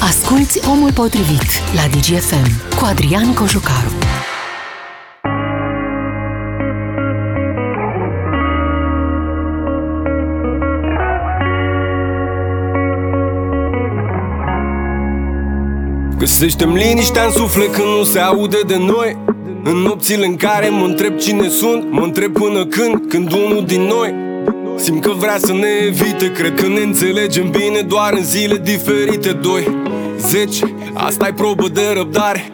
Asculți Omul Potrivit la DGFM cu Adrian Cojucaru. Găsește-mi liniștea în suflet când nu se aude de noi În nopțile în care mă întreb cine sunt Mă întreb până când, când unul din noi Simt că vrea să ne evite Cred că ne înțelegem bine doar în zile diferite Doi, zeci, asta e probă de răbdare.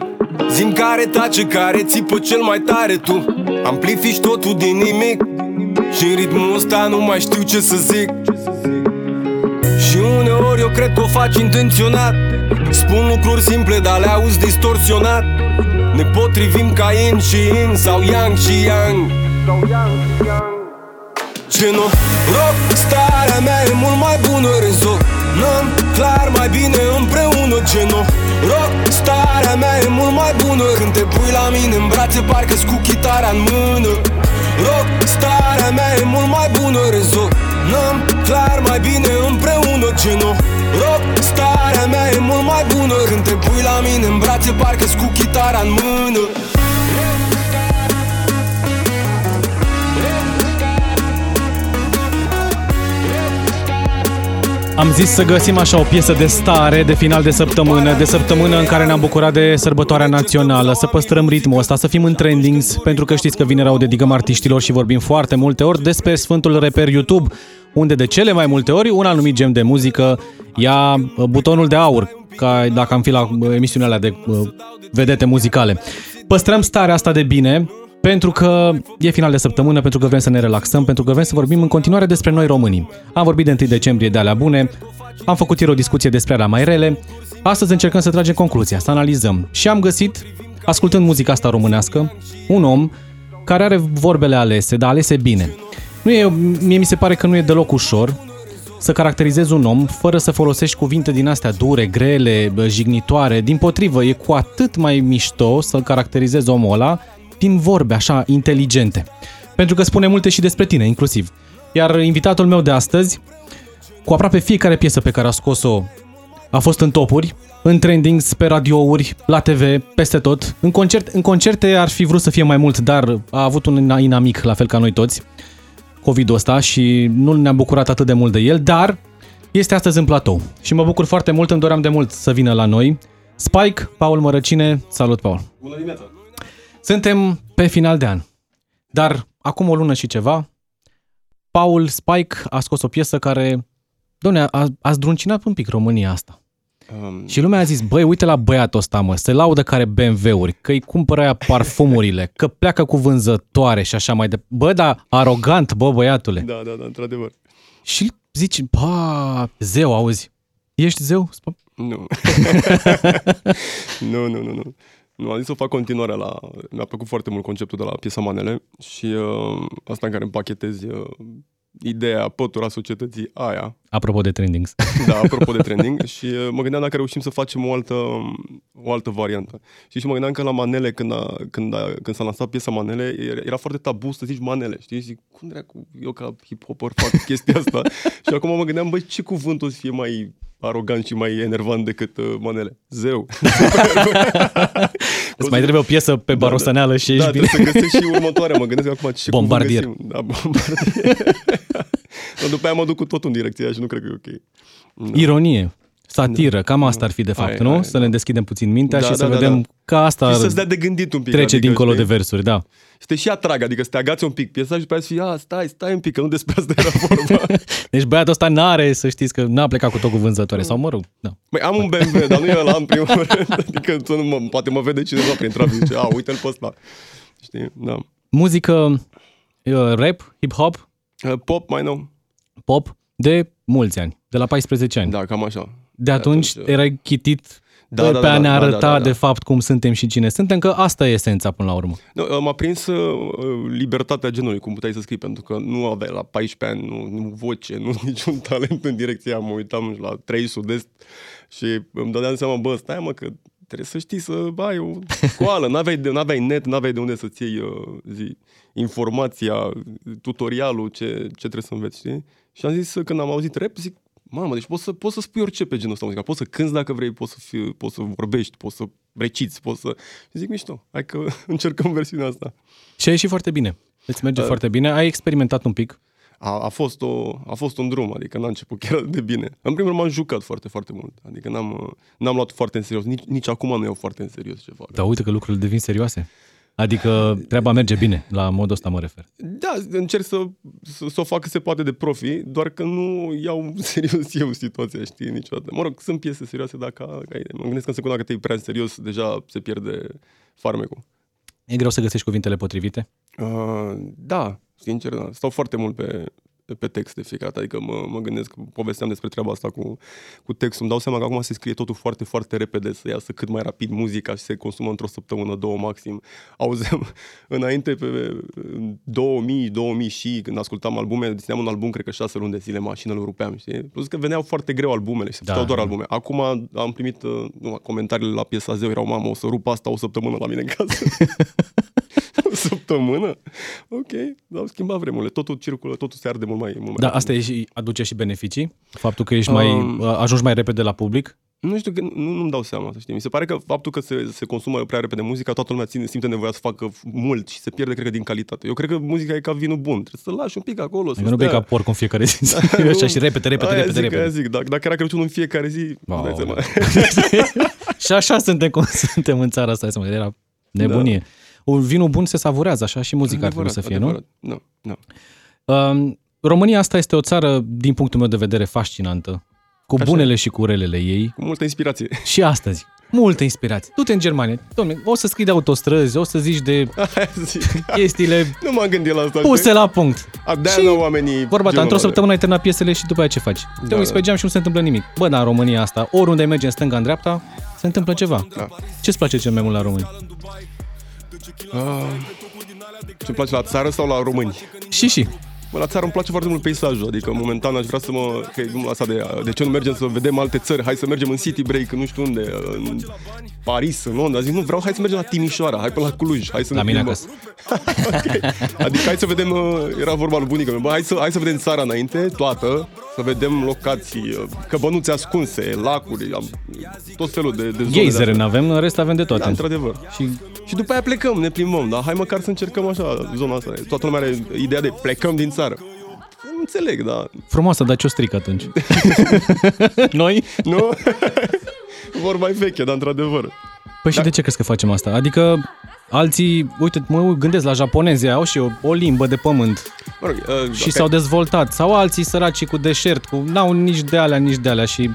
Zim care tace, care țipă cel mai tare Tu. Amplifici totul din nimic și în ritmul ăsta nu mai știu ce să zic. Și uneori eu cred că o faci intenționat. Spun lucruri simple, dar le auzi distorsionat. Ne potrivim ca yin și yin sau yang și yang Ce nu rock, starea mea e mult mai bună Rezonăm clar mai bine împreună Ce nu rock, starea mea e mult mai bună Când te pui la mine în brațe parcă cu chitara în mână. Rock, starea mea e mult mai bună Rezonăm clar mai bine împreună Ce nu rock, starea mea e mult mai bună Când te pui la mine în brațe parcă cu chitara în mână Am zis să găsim așa o piesă de stare, de final de săptămână, de săptămână în care ne-am bucurat de sărbătoarea națională, să păstrăm ritmul ăsta, să fim în trendings, pentru că știți că vinerea o dedicăm artiștilor și vorbim foarte multe ori despre Sfântul Reper YouTube, unde de cele mai multe ori un anumit gem de muzică ia uh, butonul de aur, ca dacă am fi la uh, emisiunea alea de uh, vedete muzicale. Păstrăm starea asta de bine, pentru că e final de săptămână, pentru că vrem să ne relaxăm, pentru că vrem să vorbim în continuare despre noi românii. Am vorbit de 1 decembrie de alea bune, am făcut ieri o discuție despre alea mai rele, astăzi încercăm să tragem concluzia, să analizăm. Și am găsit, ascultând muzica asta românească, un om care are vorbele alese, dar alese bine. Nu e, mie mi se pare că nu e deloc ușor să caracterizezi un om fără să folosești cuvinte din astea dure, grele, jignitoare. Din potrivă, e cu atât mai mișto să caracterizezi omul ăla din vorbe așa inteligente. Pentru că spune multe și despre tine, inclusiv. Iar invitatul meu de astăzi, cu aproape fiecare piesă pe care a scos-o, a fost în topuri, în trendings, pe radiouri, la TV, peste tot. În, concert, în concerte ar fi vrut să fie mai mult, dar a avut un inamic, la fel ca noi toți, COVID-ul ăsta și nu ne-am bucurat atât de mult de el, dar este astăzi în platou. Și mă bucur foarte mult, îmi doream de mult să vină la noi. Spike, Paul Mărăcine, salut Paul! Bună dimineața! Suntem pe final de an, dar acum o lună și ceva, Paul Spike a scos o piesă care, doamne, a, a zdruncinat un pic România asta. Um... Și lumea a zis, băi, uite la băiatul ăsta, mă, se laudă care BMW-uri, că îi cumpără aia parfumurile, că pleacă cu vânzătoare și așa mai de... Bă, da, arogant, bă, băiatule. Da, da, da, într-adevăr. Și zici, ba, zeu, auzi, ești zeu? Nu. nu, nu, nu, nu. Nu, am zis să fac continuarea la... Mi-a plăcut foarte mult conceptul de la piesa Manele și uh, asta în care împachetezi uh, ideea, pătura societății aia. Apropo de trendings. Da, apropo de trending și uh, mă gândeam dacă reușim să facem o altă, o altă variantă. Și, și mă gândeam că la Manele, când, a, când, a, când s-a lansat piesa Manele, era foarte tabu să zici Manele, știi? Și zic, cum dracu, eu ca hip-hopper fac chestia asta? și acum mă gândeam, băi, ce cuvânt o să fie mai arogant și mai enervant decât uh, manele. Zeu. Îți mai trebuie o piesă pe barosaneală da, da. și ești da, bine. Da, să găsesc și următoarea. Mă gândesc acum ce Bombardier. Da, bombardier. după aia mă duc cu tot în direcția și nu cred că e ok. Da. Ironie. Satiră, cam asta ar fi de fapt, hai, nu? Hai, să da. ne deschidem puțin mintea da, și da, să da, vedem da. că asta și să-ți dea de gândit un pic. Trece adică, dincolo știi? de versuri, da. Și te și atrag, adică să te agați un pic piesa și după aia să fii, a, stai, stai un pic, că nu despre asta era vorba. deci băiatul ăsta n-are, să știți că n-a plecat cu tot cu vânzătoare, sau mă rog, da. Băi, am un BMW, dar nu e ăla în primul rând, adică nu mă, poate mă vede cineva prin trafic, zice, a, uite-l pe ăsta. Știi, da. Muzică, uh, rap, hip-hop? Uh, pop, mai nou. Pop, de mulți ani, de la 14 ani. Da, cam așa. De atunci, de atunci erai chitit da, da, pe a ne da, arăta da, da, da. de fapt cum suntem și cine suntem, că asta e esența până la urmă. No, m-a prins uh, libertatea genului, cum puteai să scrii, pentru că nu aveai la 14 ani, nu, nu voce, nu niciun talent în direcția mă uitam la 3 sud-est și îmi dădeam seama, bă, stai mă, că trebuie să știi să ai o școală, n-aveai, de, n-aveai net, n-aveai de unde să-ți iei uh, zi, informația, tutorialul, ce, ce trebuie să înveți, știi? Și am zis, când am auzit rap, zic, mamă, deci poți să, poți să spui orice pe genul ăsta muzical, poți să cânți dacă vrei, poți să, fii, poți să vorbești, poți să reciți, poți să... Și zic mișto, hai că încercăm versiunea asta. Și a ieșit foarte bine. Îți merge uh, foarte bine. Ai experimentat un pic? A, a, fost o, a fost un drum, adică n-a început chiar de bine. În primul rând m-am jucat foarte, foarte mult. Adică n-am, n-am luat foarte în serios. Nici, nici acum nu iau foarte în serios ce fac. Dar uite că lucrurile devin serioase. Adică treaba merge bine, la modul ăsta mă refer. Da, încerc să, să, să o fac cât se poate de profi, doar că nu iau serios eu situația, știi, niciodată. Mă rog, sunt piese serioase, dacă mă gândesc că în secunda că te prea serios, deja se pierde farmecul. E greu să găsești cuvintele potrivite? Uh, da, sincer, da. Stau foarte mult pe, pe text de fiecare dată, adică mă, mă gândesc, povesteam despre treaba asta cu, cu textul, îmi dau seama că acum se scrie totul foarte, foarte repede, să iasă cât mai rapid muzica și se consumă într-o săptămână, două maxim. Auzeam înainte pe 2000, 2000 și când ascultam albume, țineam un album, cred că șase luni de zile, mașină îl rupeam, știi? Plus că veneau foarte greu albumele și se da, doar da. albume. Acum am primit uh, nu, comentariile la piesa zeu, erau, mamă, o să rup asta o săptămână la mine în casă. o săptămână? Ok, dar au schimbat vremurile. Totul circulă, totul se arde mult mai mult Da, mai asta e și, aduce și beneficii? Faptul că ești um, mai, ajungi mai repede la public? Nu știu, că nu, nu-mi dau seama, să știi. Mi se pare că faptul că se, se consumă prea repede muzica, toată lumea ține, simte nevoia să facă mult și se pierde, cred că, din calitate. Eu cred că muzica e ca vinul bun. Trebuie să lași un pic acolo. Să nu bei ca porc în fiecare zi. Da, Așa și repede, repede, aia repede, zic, repede. zic, dacă, dacă era Crăciun în fiecare zi, wow. și așa suntem, cum suntem în țara asta, să era nebunie. Da vinul bun se savurează, așa și muzica adevărat, ar trebui să fie, adevărat. nu? Nu, nu. Um, România asta este o țară, din punctul meu de vedere, fascinantă. Cu așa. bunele și cu relele ei. Cu multă inspirație. Și astăzi. Multă inspirație. Du-te în Germania. Dom'le, o să scrii de autostrăzi, o să zici de chestiile Nu m-am gândit la asta. Puse la punct. de și oamenii vorba ta, într-o săptămână ai terminat piesele și după aia ce faci? Da, Te uiți da. pe geam și nu se întâmplă nimic. Bă, dar în România asta, oriunde mergi în stânga, în dreapta, se întâmplă ceva. Da. Ce-ți place cel mai mult la români? Ah, ce-mi place la țară sau la români? Și, și. Mă, la țară îmi place foarte mult peisajul, adică momentan aș vrea să mă... Că asta de, de ce nu mergem să vedem alte țări, hai să mergem în City Break, nu știu unde, în Paris, în Londra. Zic, nu, vreau, hai să mergem la Timișoara, hai pe la Cluj, hai să la ne mine acasă. okay. Adică hai să vedem, uh, era vorba lui bunica mea, hai să, hai să vedem țara înainte, toată, să vedem locații, uh, căbănuțe ascunse, lacuri, tot felul de, de zone. Geizere nu avem, în rest avem de toate. Da, într-adevăr. Și, și după aia plecăm, ne plimbăm, dar hai măcar să încercăm așa zona asta. Toată lumea are ideea de plecăm din țară. Nu înțeleg, da. Frumoasă, dar ce-o stric atunci? Noi? Nu? Vorba e veche, dar într-adevăr. Păi și da. de ce crezi că facem asta? Adică Alții, uite, mă gândesc la japonezi, au și o, o limbă de pământ. Mă rog, uh, și okay. s-au dezvoltat. Sau alții săraci cu deșert, cu n-au nici de alea, nici de alea și okay.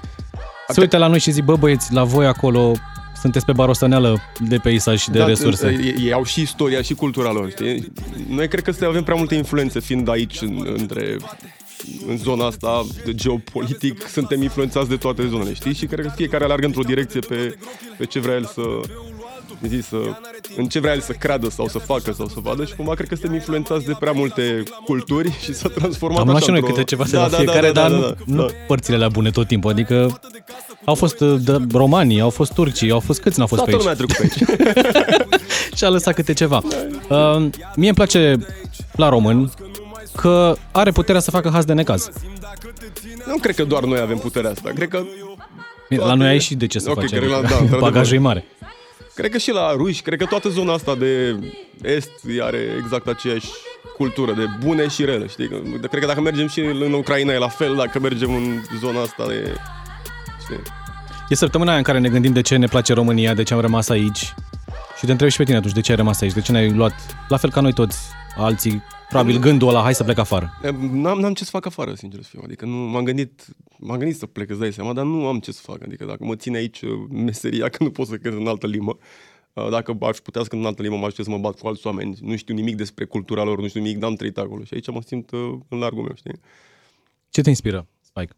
se uită la noi și zic, bă băieți, la voi acolo sunteți pe barostăneală de peisaj și de da, resurse. Ei au și istoria și cultura lor, știi? Noi cred că avem prea multe influențe fiind aici între în zona asta de geopolitic suntem influențați de toate zonele, știi? Și cred că fiecare alergă într-o direcție pe, pe ce vrea el să, zi, să, în ce vrea el să creadă sau să facă sau să vadă și cumva cred că suntem influențați de prea multe culturi și s-a transformat Am așa și noi câte ceva da, de la da, fiecare, da, da, dar da, da, nu, da. nu părțile la bune tot timpul, adică au fost uh, de, romanii, au fost turcii, au fost câți n-au fost Toată pe aici? Toată lumea a trecut pe aici. și a lăsat câte ceva. Uh, mie îmi place la români că are puterea să facă haz de necaz. Nu cred că doar noi avem puterea asta. Cred că toate... La noi ai și de ce să okay, faci. Adică, da, bagajul e mare. Cred că și la ruși, cred că toată zona asta de est are exact aceeași cultură de bune și rele, știi? Cred că dacă mergem și în Ucraina e la fel, dacă mergem în zona asta de... Știi? E săptămâna în care ne gândim de ce ne place România, de ce am rămas aici. Și te întrebi și pe tine atunci, de ce ai rămas aici, de ce ne-ai luat, la fel ca noi toți, alții Probabil gândul ăla, hai să plec afară. N-am, n-am ce să fac afară, sincer să fiu. Adică nu m-am gândit, m-am gândit să plec, îți dai seama, dar nu am ce să fac. Adică dacă mă ține aici uh, meseria, că nu pot să cânt în altă limbă, uh, dacă aș putea să cânt în altă limbă, m-aș să mă bat cu alți oameni. Nu știu nimic despre cultura lor, nu știu nimic, n-am trăit acolo. Și aici mă simt uh, în largul meu, știi? Ce te inspiră, Spike?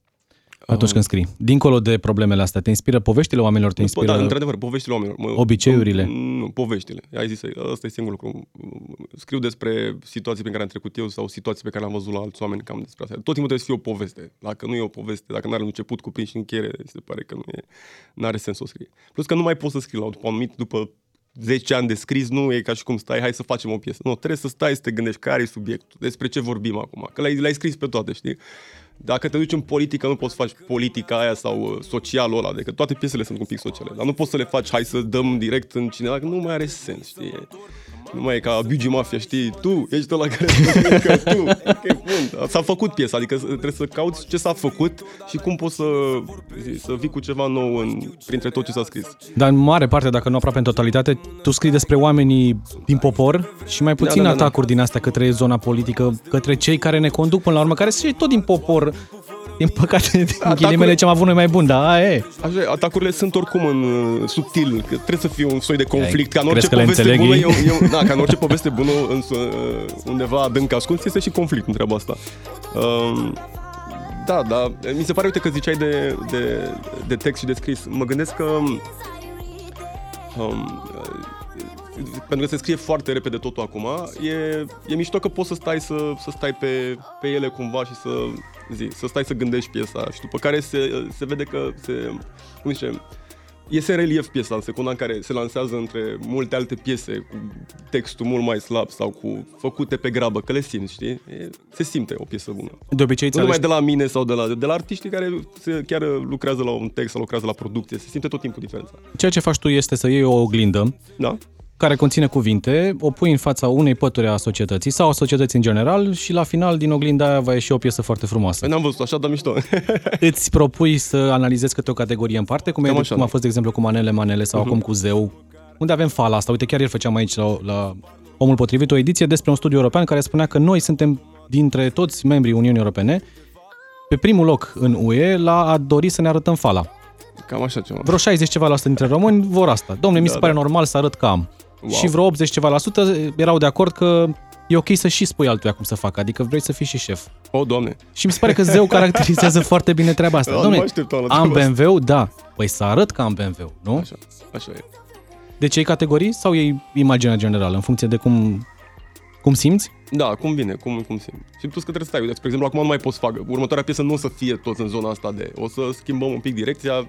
Atunci când scrii. Dincolo de problemele astea, te inspiră poveștile oamenilor, te inspiră... Da, într-adevăr, poveștile oamenilor. Mă, obiceiurile? Nu, poveștile. Ai zis, ăsta e singurul lucru. Scriu despre situații pe care am trecut eu sau situații pe care le-am văzut la alți oameni, cam despre asta. Tot timpul trebuie să fie o poveste. Dacă nu e o poveste, dacă nu are început, cuprins și încheiere, se pare că nu e, nu are sens să o scrie. Plus că nu mai poți să scrii la după anumit, după 10 ani de scris, nu e ca și cum stai, hai să facem o piesă. Nu, trebuie să stai să te gândești care e subiectul, despre ce vorbim acum. Că l-ai, l-ai scris pe toate, știi? Dacă te duci în politică, nu poți să faci politica aia sau uh, socialul ăla, adică toate piesele sunt un pic sociale, dar nu poți să le faci, hai să dăm direct în cineva, că nu mai are sens, știi? Nu mai e ca Biugi Mafia, știi? Tu ești ăla care că tu. Okay, bun. S-a făcut piesa, adică trebuie să cauți ce s-a făcut și cum poți să, să vii cu ceva nou în, printre tot ce s-a scris. Dar în mare parte, dacă nu aproape în totalitate, tu scrii despre oamenii din popor și mai puțin Da, da, da, da. atacuri din astea către zona politică, către cei care ne conduc până la urmă, care sunt și tot din popor. Din păcate, din Atacuri- ghilimele ce am avut noi mai bun, dar aia e. Așa, e, atacurile sunt oricum în uh, subtil, că trebuie să fie un soi de conflict, ca în orice crezi că le poveste înțeleg bună, ei? e, e, da, ca în orice poveste bună, în, uh, undeva adânc ascuns, este și conflict în treaba asta. Um, da, da, mi se pare, uite, că ziceai de, de, de text și de scris. Mă gândesc că um, pentru că se scrie foarte repede totul acum, e, e mișto că poți să stai să, să stai pe, pe ele cumva și să, zi, să stai să gândești piesa și după care se, se vede că se, cum zice, iese în relief piesa în secunda în care se lansează între multe alte piese cu textul mult mai slab sau cu făcute pe grabă, că le simți, știi? E, se simte o piesă bună. De obicei îți Nu numai alegi, de la mine sau de la, de la artiștii care se, chiar lucrează la un text sau lucrează la producție. Se simte tot timpul diferența. ceea ce faci tu este să iei o oglindă Da? Care conține cuvinte, o pui în fața unei pături a societății sau a societății în general și la final din oglinda aia va ieși o piesă foarte frumoasă. Păi n-am văzut așa, dar mișto. Îți propui să analizezi câte o categorie în parte, cum, e, Cam așa, cum a da. fost, de exemplu, cu Manele Manele sau acum cu Zeu, unde avem fala asta. Uite, chiar ieri făceam aici la, la Omul Potrivit o ediție despre un studiu european care spunea că noi suntem dintre toți membrii Uniunii Europene pe primul loc în UE la a dori să ne arătăm fala. Cam așa ceva. Vreo 60 ceva la sută dintre români vor asta. Domnule, mi se Da, pare da. normal să arăt că am. Wow. Și vreo 80 ceva la sută erau de acord că e ok să și spui altuia cum să facă, adică vrei să fii și șef. O, doamne. Și mi se pare că Zeu caracterizează foarte bine treaba asta. Da, nu Dom'le, mă așteptam la am treaba asta. BMW? Da. Păi să arăt că am BMW, nu? Așa, așa e. Deci ei categorii sau ei imaginea generală, în funcție de cum, cum simți? Da, cum vine, cum, cum simt. Și plus că trebuie să stai. Uite, spre exemplu, acum nu mai pot să fac. Următoarea piesă nu o să fie tot în zona asta de... O să schimbăm un pic direcția,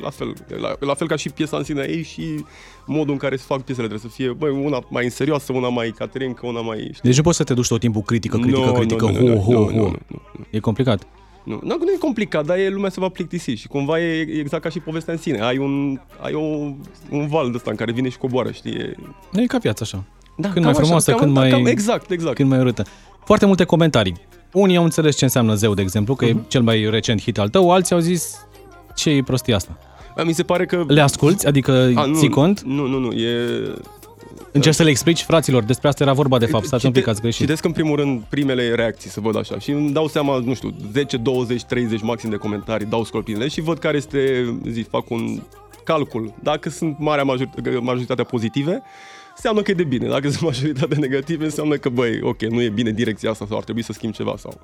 la fel, la, la fel ca și piesa în sine ei și modul în care se fac piesele. Trebuie să fie, băi, una mai serioasă, una mai caterincă, una mai... Știi? Deci nu poți să te duci tot timpul critică, critică, Nu, critică, nu, ho, nu, nu, ho, nu, ho. nu, nu, nu. E complicat. Nu, nu, nu e complicat, dar e, lumea se va plictisi și cumva e e exact ca și povestea în sine. Ai un, ai o, un val de ăsta în care vine și coboară, știi? E, E ca viața așa. da, Când mai frumoasă, cam, când da, mai- Cam, exact, exact. Când mai urâtă. Foarte multe comentarii. Unii au înțeles ce înseamnă zeu, de exemplu, că Mhm. e cel mai recent hit al tău, alții au zis ce e prostia asta. Mi se pare că... Le asculți, adică A, nu, ții cont, Nu, nu, nu, e... încerci să le explici fraților, despre asta era vorba de fapt, stați un pic, Cite- ați greșit. Citesc în primul rând primele reacții, să văd așa. Și îmi dau seama, nu știu, 10, 20, 30 maxim de comentarii, dau scorpinele și văd care este, zi, fac un calcul. Dacă sunt marea major- majoritatea pozitive, înseamnă că e de bine. Dacă sunt majoritatea negative, înseamnă că, băi, ok, nu e bine direcția asta sau ar trebui să schimb ceva sau...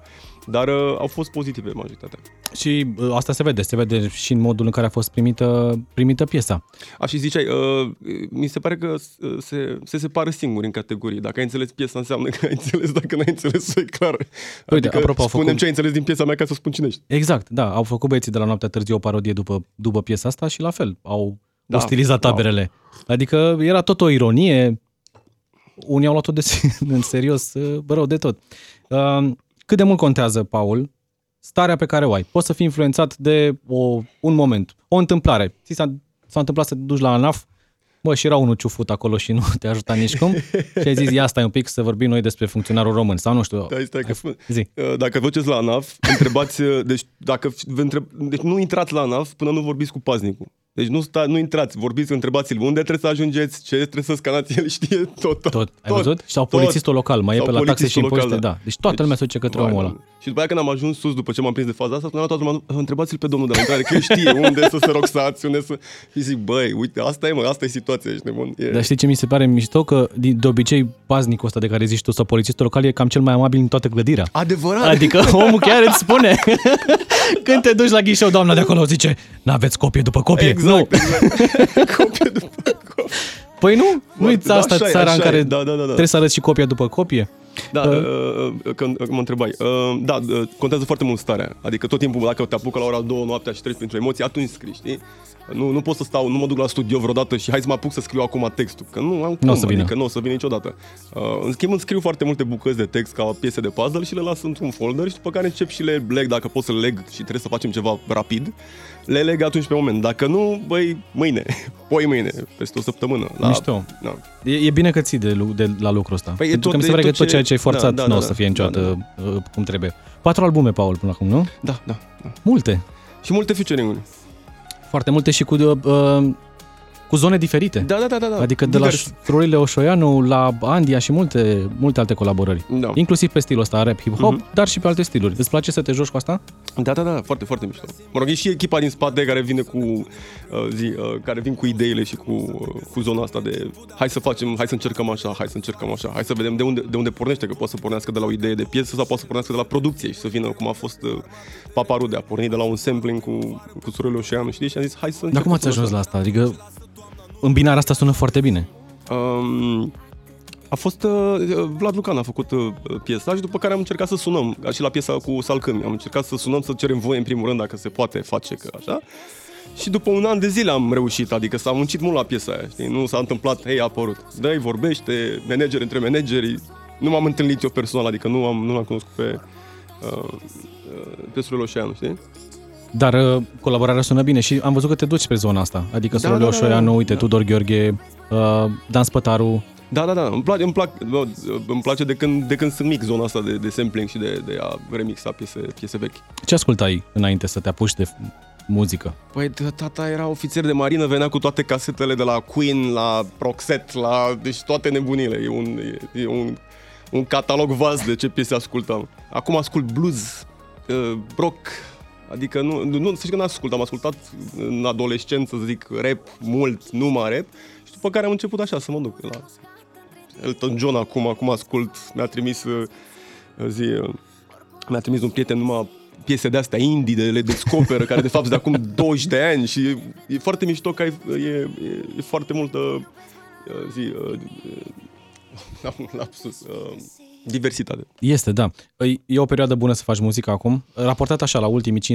Dar uh, au fost pozitive majoritatea. Și uh, asta se vede, se vede și în modul în care a fost primită, primită piesa. A, și ziceai, uh, mi se pare că uh, se, se separă singuri în categorii. Dacă ai înțeles piesa, înseamnă că ai înțeles. Dacă n-ai înțeles, e clar. Adică, apropo, au spunem făcut- ce ai înțeles din piesa mea ca să spun cine ești. Exact, da, au făcut băieții de la Noaptea Târziu o parodie după, după piesa asta și la fel, au Da, ostilizat da. taberele. Adică era tot o ironie, unii au luat-o de, în serios, uh, bă, rău de tot. Uh, Cât de mult contează, Paul, starea pe care o ai? Poți să fii influențat de o, un moment, o întâmplare. Ți s-a, s-a întâmplat să te duci la ANAF, bă, și era unul ciufut acolo și nu te ajuta nici cum și ai zis, ia stai un pic să vorbim noi despre funcționarul român sau nu știu. Stai, stai, că spun. Zi. Uh, Dacă vă duceți la ANAF, întrebați, uh, deci, dacă vă întreb, deci nu intrați la ANAF până nu vorbiți cu paznicul. Deci nu, sta, nu intrați, vorbiți, întrebați-l unde trebuie să ajungeți, ce trebuie să scanați, el știe tot. Tot, Tot, ai văzut? Sau polițistul local, mai e Sau pe la taxe și polițistul impozite, local, da. Deci toată lumea se duce către vai, omul ăla. Doamne. Și după aia când am ajuns sus, după ce m-am prins de faza asta, spuneam la toată lumea, întrebați-l pe domnul de la intrare, că el știe unde să se roxați, unde să... Și zic, băi, uite, asta e, mă, asta e situația, ești nebun. E... Dar știi ce mi se pare mișto? Că de de obicei paznicul ăsta de care zici tu sau polițistul local e cam cel mai amabil în toată clădirea. Adevărat! Adică omul chiar îți spune Când te duci la ghișeu, doamna de acolo zice N-aveți copie după copie Exact, Nu. exact. Copie după copie. Păi nu, nu Foarte- asta așa e, țara în așa care e. Da, da, da, da. trebuie să arăți și copia după copie Da, uh, uh, că mă întrebai. Uh, da, uh, contează foarte mult starea. Adică tot timpul, dacă te apucă la ora 2 noaptea și treci printr-o emoție, atunci scrii, știi? Nu, nu pot să stau, nu mă duc la studio vreodată și hai să mă apuc să scriu acum textul, că nu am N-o cum, să vină. adică nu o să vină niciodată. Uh, în schimb, îmi scriu foarte multe bucăți de text ca piese de puzzle și le las într-un folder și după care încep și le leg, dacă pot să le leg și trebuie să facem ceva rapid, le leg atunci pe moment. Dacă nu, băi, mâine, poi mâine, peste o săptămână. La, Mișto. Da. E, e bine că ții de, lu- de la lucrul ăsta. Păi e Pentru tot- că mi se e pare că tot tot ce- ceea ce ai forțat da, da, nu o da, să fie da, niciodată uh, cum trebuie. Patru albume, Paul, până acum, nu? Da, da, da. Multe. Și multe featuring-uri. Foarte multe și cu, uh, cu zone diferite. Da, da, da, da. da. Adică de Divers. la Florile Oșoianu la Andia și multe, multe alte colaborări. Da. Inclusiv pe stilul ăsta, rap, hip-hop, Mhm. dar și pe alte stiluri. Îți place să te joci cu asta? Da, da, da, foarte, foarte mișto. Mă rog, e și echipa din spate care vine cu uh, zi, uh, care vin cu ideile și cu, uh, cu zona asta de hai să facem, hai să încercăm așa, hai să încercăm așa, hai să vedem de unde, de unde pornește, că poate să pornească de la o idee de piesă sau poate să pornească de la producție și să vină cum a fost uh, Paparude, a pornit de la un sampling cu, cu Surele Oșeanu, știi? Și am zis, hai să Dar încercăm cum ați să ajuns facem. la asta? Adică îmbinarea asta sună foarte bine. Um, a fost uh, Vlad Lucan a făcut uh, piesa și după care am încercat să sunăm, ca și la piesa cu Salcâmi. Am încercat să sunăm, să cerem voie în primul rând dacă se poate face, că așa. Și după un an de zile am reușit, adică s-a muncit mult la piesa aia, știi? Nu s-a întâmplat, hei, a apărut. Dă-i, vorbește, manager între manageri. Nu m-am întâlnit eu personal, adică nu, am, nu l-am cunoscut pe, uh, uh, pe Surel Oșeanu, știi? Dar uh, colaborarea sună bine și am văzut că te duci pe zona asta. Adică Da, Sorole da, da, Oșoianu, da. uite, Da. Tudor Gheorghe, uh, Dan Spătaru. Da, da, da, îmi place, îmi, plac, bă, îmi place de când, de când sunt mic zona asta de, de sampling și de, de a remixa piese, piese vechi. Ce ascultai înainte să te apuci de f- muzică? Păi t- tata era ofițer de marină, venea cu toate casetele de la Queen, la Proxet, la... deci toate nebunile. E un, e, e un, un catalog vast de ce piese ascultam. Acum ascult blues, uh, rock, adică nu, nu, nu să știi că n-ascult, am ascultat în adolescență, să zic, rap mult, numai rap. Și după care am început așa să mă duc la Elton John acum, acum ascult, mi-a trimis uh, zi, uh, mi-a trimis un prieten numai piese de astea indie, de le descoperă, care de fapt sunt de acum 20 de ani și e, e foarte mișto că ai, e, e, e foarte multă uh, zi, uh, uh, am un lapsus, uh, diversitate. Este, da. Păi, E o perioadă bună să faci muzică acum, raportat așa la ultimii 50-60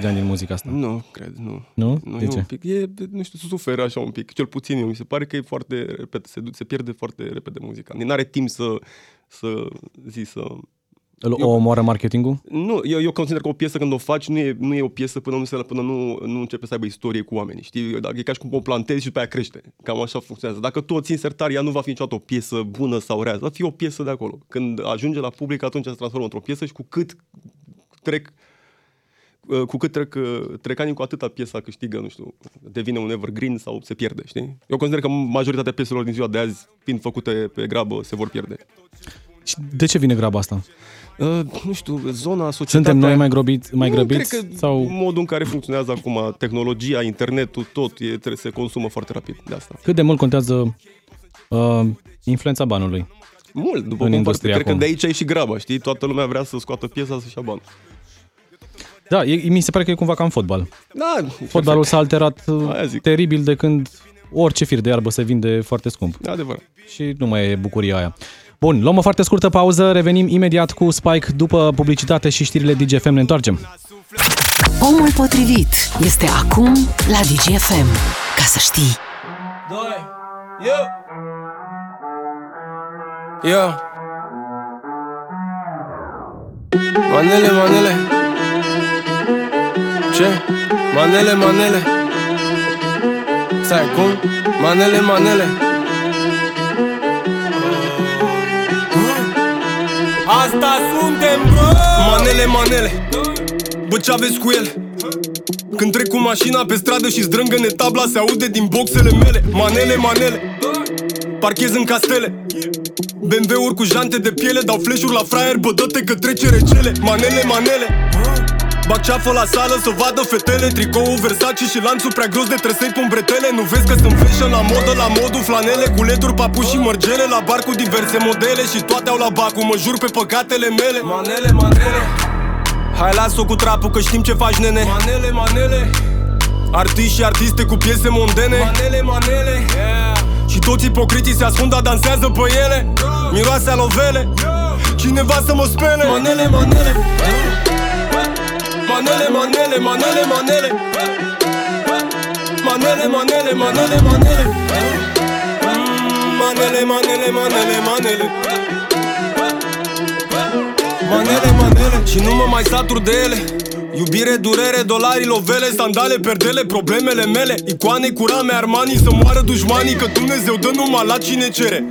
de ani din muzica asta. Nu, cred, nu. Nu? Nu, De e ce? un pic, e, nu știu, suferă așa un pic, cel puțin eu, mi se pare că e foarte repede, se, du- se pierde foarte repede muzica. Nu are timp să, să zi, să... Îl- Eu- O omoară marketingul? Nu, eu, eu consider că o piesă când o faci nu e, nu e o piesă până, nu, se, până nu, nu începe să aibă istorie cu oamenii, știi? Dacă e ca și cum o plantezi și după aia crește. Cam așa funcționează. Dacă tu o ții sertar, ea nu va fi niciodată o piesă bună sau rea, va fi o piesă de acolo. Când ajunge la public, atunci se transformă într-o piesă și cu cât trec uh, cu cât trec, uh, trec ani, cu atâta piesa câștigă, nu știu, devine un evergreen sau se pierde, știi? Eu consider că majoritatea pieselor din ziua de azi, fiind făcute pe grabă, se vor pierde. Și de ce vine graba asta? Uh, nu știu, zona, societatea... Suntem noi mai, grobiți, mai Nu, grăbiți? Cred că sau modul în care funcționează acum tehnologia, internetul, tot, e, trebuie să se consumă foarte rapid de asta. cât de mult contează uh, influența banului? Mult, după În cum industrie Cred că acum. de aici e și graba, știi? Toată lumea vrea să scoată piesa să-și ia bani. Da, e, mi se pare că e cumva ca în fotbal. Da, Fotbalul s-a alterat uh, Aia zic. teribil de când orice fir de iarbă se vinde foarte scump. E adevărat. Și nu mai e bucuria aia. Bun, luăm o foarte scurtă pauză, revenim imediat cu Spike după publicitate și știrile DGFM. Ne întoarcem. Omul potrivit este acum la DGFM. Ca să știi. Doi, eu Eu Manele, manele Ce? Manele, manele Stai, cum? Manele, manele Asta suntem, bro Manele, manele Bă, ce aveți cu ele? Când trec cu mașina pe stradă și zdrângă-ne tabla Se aude din boxele mele. Manele, manele Parchez în castele. BMW-uri cu jante de piele Dau flash-uri la fraier, bă, dă-te că trece recele. Manele, manele Bag ceafă la sală să vadă fetele Tricoul Versace și lanțul prea gros de trăsei pumbretele Nu vezi că sunt fashion la modă, la modul flanele Cu leduri, papuși și mărgele La bar cu diverse modele Și toate au la bacu, mă jur pe păcatele mele. Manele, manele. Hai las-o cu trapul că știm ce faci nene. Manele, manele. Artiști și artiste cu piese mondene. Manele, manele. Și toți ipocriții se ascund, dar dansează pe ele. Miroase alovele Cineva să mă spele. Manele, manele Manele, manele, manele, manele. Manele, manele, manele, manele. Mm, Manele, manele, manele, manele. Manele, manele. Și nu mă mai satur de ele. Iubire, durere, dolari, lovele, sandale, perdele, problemele mele. Icoane cu rame, Armani, să moară dușmanii Că Dumnezeu dă numai la cine cere.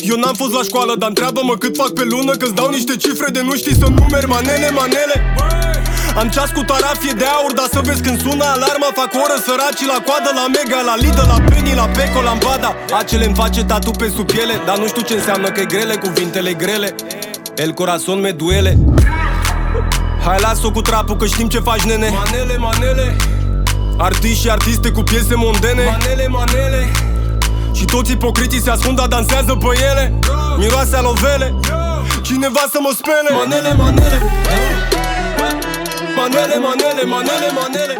Eu n-am fost la școală, dar întreabă-mă cât fac pe lună Că-ți dau niște cifre de nu știi să numeri Manele, manele am ceas cu tarafie de aur, dar să vezi când sună alarma Fac oră săracii la coadă, la Mega, la Lidl, la Penny, la Peco, la Ambada Acele îmi face tatu pe sub piele Dar nu știu ce înseamnă că e grele, cuvintele grele. El corazon me duele. Hai las-o cu trapul că știm ce faci nene. Manele, manele. Artiști și artiste cu piese mondene. Manele, manele. Și toți ipocritii se ascund, dar dansează pe ele. Miroase alovele Cineva să mă spele. Manele, manele Manele, manele, manele, manele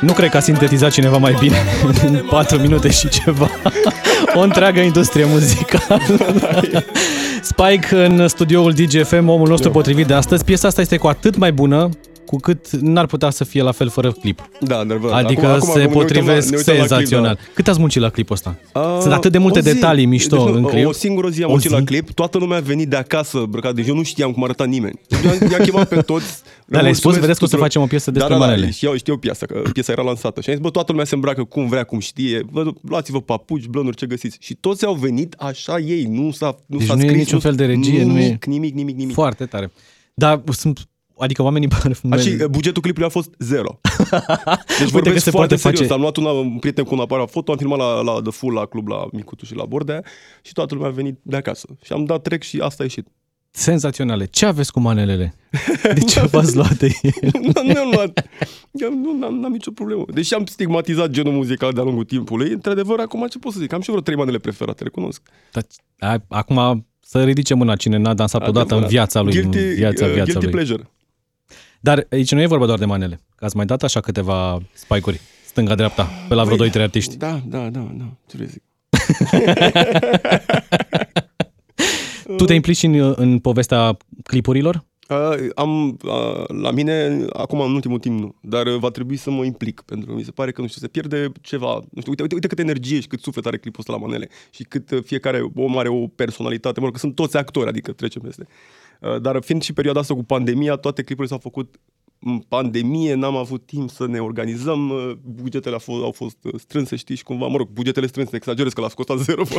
Nu cred că a sintetizat cineva mai bine în 4 minute și ceva. O întreagă industrie muzicală. Spike în studioul DGFM, omul nostru potrivit de astăzi. Piesa asta este cu atât mai bună cu cât n-ar putea să fie la fel fără clip. Da, adevărat. Adică Acum- acum se ne uităm la- potrivesc ne uităm la clip, senzațional. da. Cât ați muncit la clipul ăsta? A, Sunt atât de multe o zi. detalii mișto deci, nu, în clip. O singură zi am O muncit zi? la clip, toată lumea a venit de acasă brăcat, deci eu nu știam cum arăta nimeni. I-am, i-am chemat pe toți. Da, le-ai spus, mulțumesc vedeți că o să tuturor. facem o piesă da, despre da, da, manele. știau, știau piesa, că piesa era lansată. Și am zis, bă, toată lumea se îmbracă cum vrea, cum știe. Bă, luați-vă papuci, blănuri, ce găsiți. Și toți au venit așa ei, nu s-a, nu Deci s-a nu e scris. niciun fel de regie, nimic, nu e- Nimic, nimic, nimic. Foarte tare. Dar sunt, adică oamenii par... A, și uh, bugetul clipului a fost zero. Deci Uite că vorbesc se foarte poate serios. face- Am luat una, un prieten cu un aparat foto, am filmat la, la The Full, la club, la Micutu și la Bordea și toată lumea a venit de acasă. Și am dat trec și asta a ieșit. Senzaționale. Ce aveți cu manelele? De ce v-ați luat de ele? Nu ne-am luat. Eu nu n-am, n-am nicio problemă. Deși am stigmatizat genul muzical de-a lungul timpului, într-adevăr, acum ce pot să zic? Am și vreo trei manele preferate, recunosc. Dar, a- acum să ridice mâna cine n-a dansat odată în Adevărat. viața lui. Guilty, în viața, uh, viața guilty lui. pleasure. Dar aici nu e vorba doar de manele. Că ați mai dat așa câteva spike-uri, stânga-dreapta, pe la vreo Băi, 2-3 artiști. Da, da, da, da. Ce vrei să zic? Tu te implici în, în povestea clipurilor? Uh, am, uh, la mine, acum în ultimul timp nu, dar uh, va trebui să mă implic, pentru că mi se pare că, nu știu, se pierde ceva, nu știu, uite, uite, uite cât energie și cât suflet are clipul ăsta la manele și cât uh, fiecare om are o personalitate, mă rog, că sunt toți actori, adică trecem peste. Uh, dar fiind și perioada asta cu pandemia, toate clipurile s-au făcut în pandemie, n-am avut timp să ne organizăm, uh, bugetele au fost, au fost uh, strânse, știi, și cumva, mă rog, bugetele strânse, exagerez că l-a scos la zero, bă.